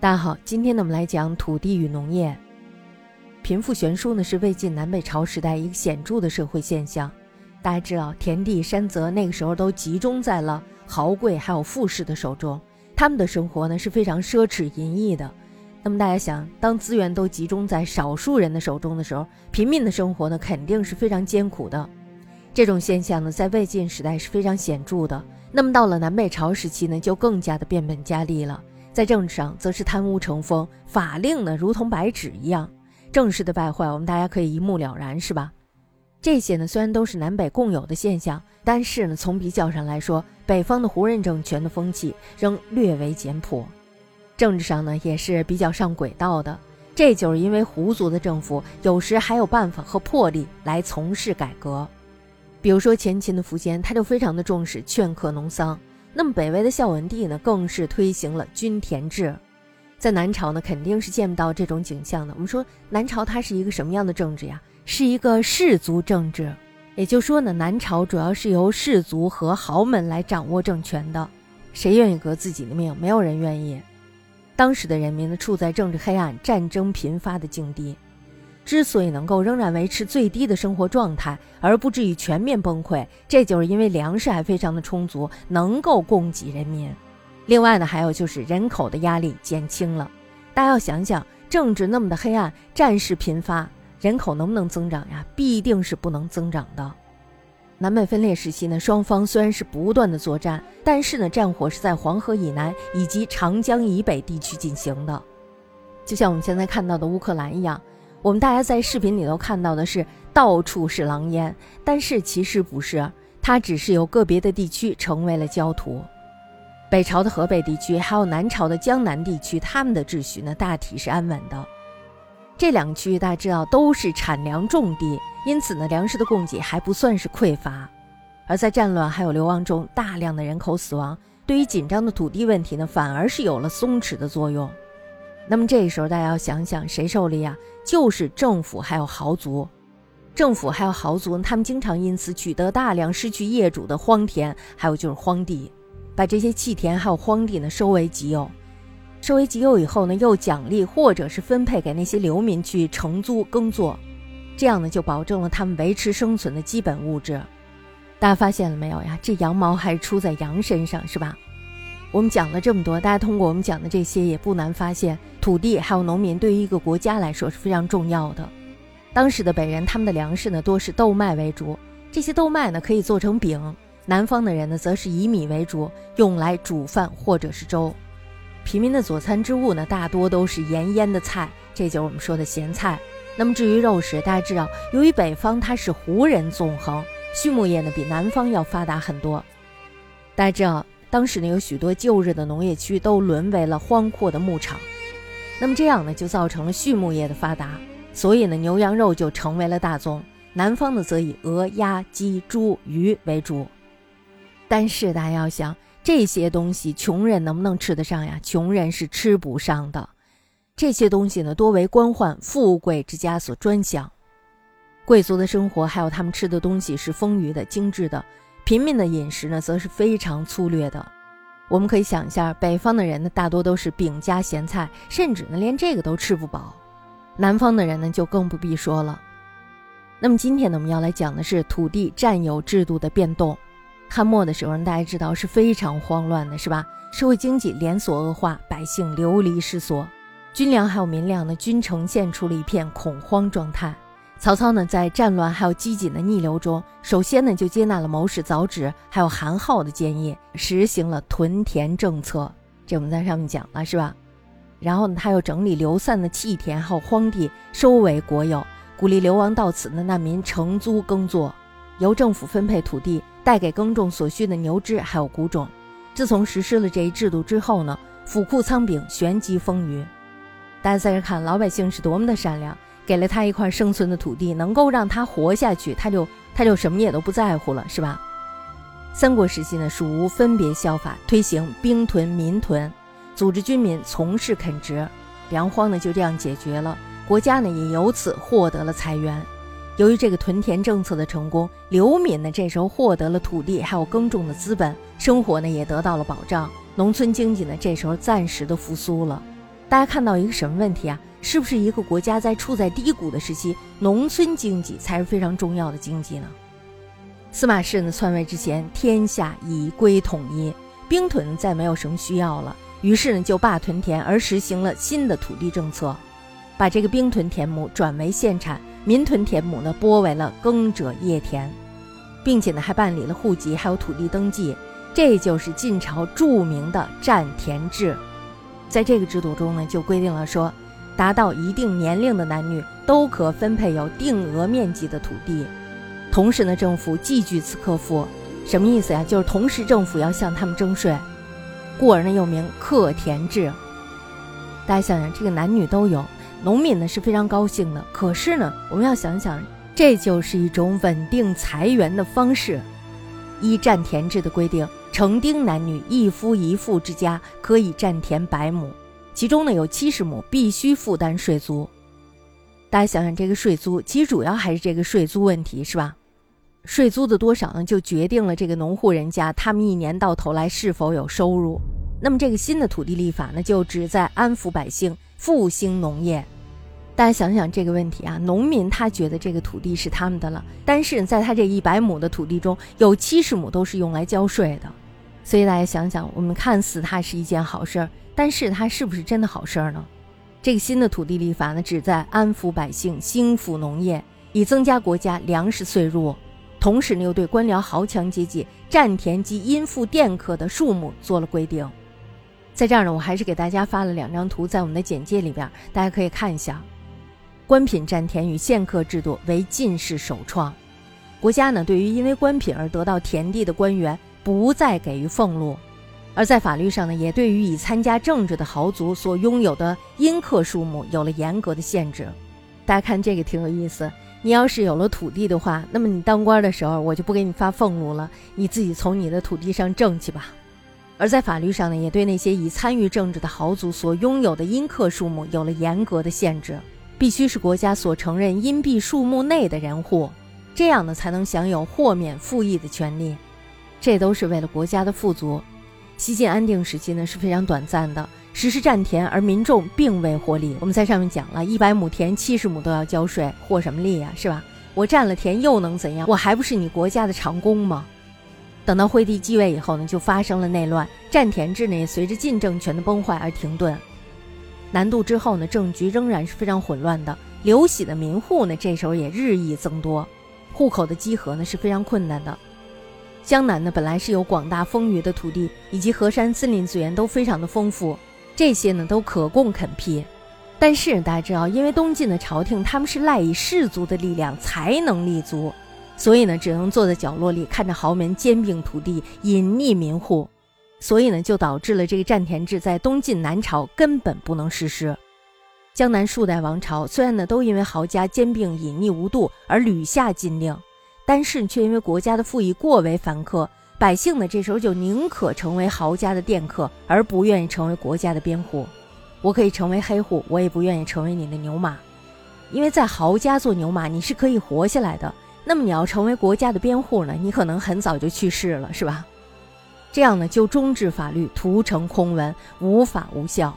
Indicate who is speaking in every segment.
Speaker 1: 大家好，今天呢我们来讲土地与农业。贫富悬殊呢是魏晋南北朝时代一个显著的社会现象。大家知道，田地山泽那个时候都集中在了豪贵还有富士的手中，他们的生活呢是非常奢侈淫逸的。那么大家想，当资源都集中在少数人的手中的时候，平民的生活呢肯定是非常艰苦的。这种现象呢在魏晋时代是非常显著的。那么到了南北朝时期呢，就更加的变本加厉了。在政治上，则是贪污成风，法令呢如同白纸一样，政事的败坏，我们大家可以一目了然，是吧？这些呢虽然都是南北共有的现象，但是呢从比较上来说，北方的胡人政权的风气仍略为简朴，政治上呢也是比较上轨道的。这就是因为胡族的政府有时还有办法和魄力来从事改革，比如说前秦的苻坚，他就非常的重视劝课农桑。那么北魏的孝文帝呢，更是推行了均田制，在南朝呢，肯定是见不到这种景象的。我们说南朝它是一个什么样的政治呀？是一个氏族政治，也就是说呢，南朝主要是由氏族和豪门来掌握政权的。谁愿意革自己的命？没有人愿意。当时的人民呢，处在政治黑暗、战争频发的境地。之所以能够仍然维持最低的生活状态，而不至于全面崩溃，这就是因为粮食还非常的充足，能够供给人民。另外呢，还有就是人口的压力减轻了。大家要想想，政治那么的黑暗，战事频发，人口能不能增长呀？必定是不能增长的。南北分裂时期呢，双方虽然是不断的作战，但是呢，战火是在黄河以南以及长江以北地区进行的，就像我们现在看到的乌克兰一样。我们大家在视频里头看到的是到处是狼烟，但是其实不是，它只是有个别的地区成为了焦土。北朝的河北地区还有南朝的江南地区，他们的秩序呢大体是安稳的。这两个区域大家知道都是产粮重地，因此呢粮食的供给还不算是匮乏。而在战乱还有流亡中，大量的人口死亡，对于紧张的土地问题呢反而是有了松弛的作用。那么这时候大家要想想谁受力啊？就是政府还有豪族，政府还有豪族，他们经常因此取得大量失去业主的荒田，还有就是荒地，把这些弃田还有荒地呢收为己有，收为己有以后呢，又奖励或者是分配给那些流民去承租耕作，这样呢就保证了他们维持生存的基本物质。大家发现了没有呀？这羊毛还是出在羊身上，是吧？我们讲了这么多，大家通过我们讲的这些，也不难发现，土地还有农民对于一个国家来说是非常重要的。当时的北人，他们的粮食呢多是豆麦为主，这些豆麦呢可以做成饼；南方的人呢则是以米为主，用来煮饭或者是粥。平民的佐餐之物呢大多都是盐腌的菜，这就是我们说的咸菜。那么至于肉食，大家知道，由于北方它是胡人纵横，畜牧业呢比南方要发达很多。大家知道。当时呢，有许多旧日的农业区都沦为了荒阔的牧场，那么这样呢，就造成了畜牧业的发达，所以呢，牛羊肉就成为了大宗。南方呢则以鹅、鸭、鸡、猪、鱼为主。但是大家要想，这些东西穷人能不能吃得上呀？穷人是吃不上的。这些东西呢，多为官宦富贵之家所专享，贵族的生活还有他们吃的东西是丰腴的、精致的。平民的饮食呢，则是非常粗略的。我们可以想一下，北方的人呢，大多都是饼加咸菜，甚至呢，连这个都吃不饱。南方的人呢，就更不必说了。那么今天呢，我们要来讲的是土地占有制度的变动。汉末的时候，大家知道是非常慌乱的，是吧？社会经济连锁恶化，百姓流离失所，军粮还有民粮呢，均呈现出了一片恐慌状态。曹操呢，在战乱还有饥馑的逆流中，首先呢就接纳了谋士早芷还有韩浩的建议，实行了屯田政策。这我们在上面讲了，是吧？然后呢，他又整理流散的弃田还有荒地，收为国有，鼓励流亡到此的难民承租耕作，由政府分配土地，带给耕种所需的牛只还有谷种。自从实施了这一制度之后呢，府库仓廪，旋即丰腴。大家在这看，老百姓是多么的善良。给了他一块生存的土地，能够让他活下去，他就他就什么也都不在乎了，是吧？三国时期呢，蜀吴分别效法，推行兵屯、民屯，组织军民从事垦殖，粮荒呢就这样解决了，国家呢也由此获得了财源。由于这个屯田政策的成功，流民呢这时候获得了土地，还有耕种的资本，生活呢也得到了保障，农村经济呢这时候暂时的复苏了。大家看到一个什么问题啊？是不是一个国家在处在低谷的时期，农村经济才是非常重要的经济呢？司马氏呢篡位之前，天下已归统一，兵屯再没有什么需要了，于是呢就罢屯田，而实行了新的土地政策，把这个兵屯田亩转为县产，民屯田亩呢拨为了耕者业田，并且呢还办理了户籍，还有土地登记，这就是晋朝著名的占田制。在这个制度中呢，就规定了说，达到一定年龄的男女都可分配有定额面积的土地。同时呢，政府既据此克赋，什么意思呀？就是同时政府要向他们征税，故而呢又名克田制。大家想想，这个男女都有，农民呢是非常高兴的。可是呢，我们要想想，这就是一种稳定财源的方式。依占田制的规定，成丁男女一夫一妇之家可以占田百亩，其中呢有七十亩必须负担税租。大家想想，这个税租其实主要还是这个税租问题，是吧？税租的多少呢，就决定了这个农户人家他们一年到头来是否有收入。那么这个新的土地立法呢，就旨在安抚百姓，复兴农业。大家想想这个问题啊，农民他觉得这个土地是他们的了，但是在他这一百亩的土地中有七十亩都是用来交税的，所以大家想想，我们看似它是一件好事儿，但是它是不是真的好事儿呢？这个新的土地立法呢，旨在安抚百姓，兴抚农业，以增加国家粮食税入。同时呢，又对官僚豪强阶级占田及应付佃客的数目做了规定。在这儿呢，我还是给大家发了两张图，在我们的简介里边，大家可以看一下。官品占田与县客制度为进士首创。国家呢，对于因为官品而得到田地的官员，不再给予俸禄。而在法律上呢，也对于已参加政治的豪族所拥有的阴客数目有了严格的限制。大家看这个挺有意思。你要是有了土地的话，那么你当官的时候，我就不给你发俸禄了，你自己从你的土地上挣去吧。而在法律上呢，也对那些已参与政治的豪族所拥有的阴客数目有了严格的限制，必须是国家所承认阴币数目内的人户，这样呢才能享有豁免赋役的权利。这都是为了国家的富足。西晋安定时期呢是非常短暂的。实施占田，而民众并未获利。我们在上面讲了一百亩田，七十亩都要交税，获什么利呀？是吧？我占了田又能怎样？我还不是你国家的长工吗？等到惠帝继位以后呢，就发生了内乱，占田制呢也随着晋政权的崩坏而停顿。南渡之后呢，政局仍然是非常混乱的。刘喜的民户呢，这时候也日益增多，户口的稽核呢是非常困难的。江南呢，本来是有广大丰腴的土地，以及河山森林资源都非常的丰富。这些呢都可供垦辟，但是大家知道，因为东晋的朝廷他们是赖以士族的力量才能立足，所以呢只能坐在角落里看着豪门兼并土地，隐匿民户，所以呢就导致了这个占田制在东晋南朝根本不能实施。江南数代王朝虽然呢都因为豪家兼并隐匿无度而屡下禁令，但是却因为国家的赋役过为繁苛。百姓呢，这时候就宁可成为豪家的佃客，而不愿意成为国家的边户。我可以成为黑户，我也不愿意成为你的牛马，因为在豪家做牛马，你是可以活下来的。那么你要成为国家的边户呢，你可能很早就去世了，是吧？这样呢，就终止法律，徒成空文，无法无效。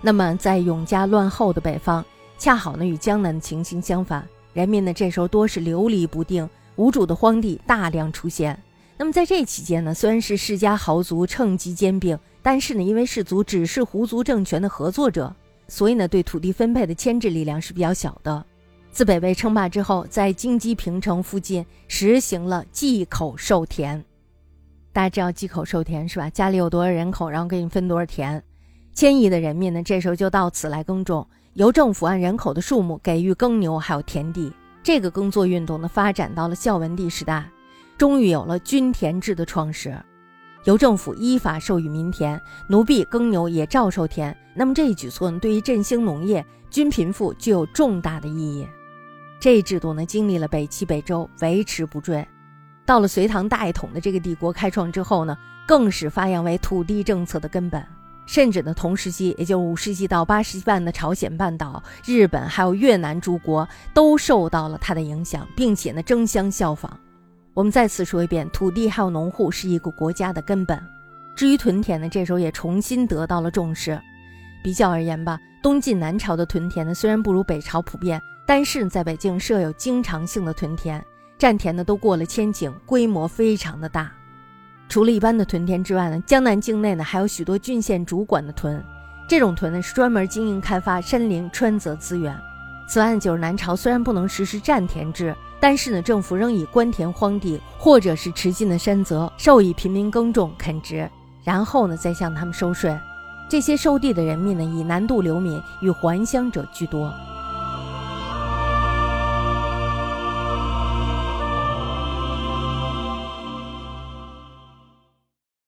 Speaker 1: 那么在永嘉乱后的北方，恰好呢与江南的情形相反，人民呢这时候多是流离不定，无主的荒地大量出现。那么在这期间呢，虽然是世家豪族趁机兼并，但是呢，因为氏族只是胡族政权的合作者，所以呢，对土地分配的牵制力量是比较小的。自北魏称霸之后，在京畿平城附近实行了忌口授田。大家知道忌口授田是吧？家里有多少人口，然后给你分多少田。迁移的人民呢，这时候就到此来耕种，由政府按人口的数目给予耕牛还有田地。这个耕作运动呢，发展到了孝文帝时代。终于有了均田制的创始，由政府依法授予民田，奴婢耕牛也照授田。那么这一举措呢，对于振兴农业、均贫富具有重大的意义。这一制度呢，经历了北齐、北周，维持不坠。到了隋唐大一统的这个帝国开创之后呢，更是发扬为土地政策的根本。甚至呢，同时期，也就五世纪到八世纪半的朝鲜半岛、日本还有越南诸国，都受到了它的影响，并且呢，争相效仿。我们再次说一遍，土地还有农户是一个国家的根本。至于屯田呢，这时候也重新得到了重视。比较而言吧，东晋南朝的屯田呢，虽然不如北朝普遍，但是在北京设有经常性的屯田，占田呢都过了千顷，规模非常的大。除了一般的屯田之外呢，江南境内呢还有许多郡县主管的屯，这种屯呢是专门经营开发山林川泽资源。此外，就是南朝虽然不能实施占田制，但是呢政府仍以官田荒地或者是持近的山泽授以平民耕种垦殖，然后呢再向他们收税。这些收地的人民呢，以南渡流民与还乡者居多。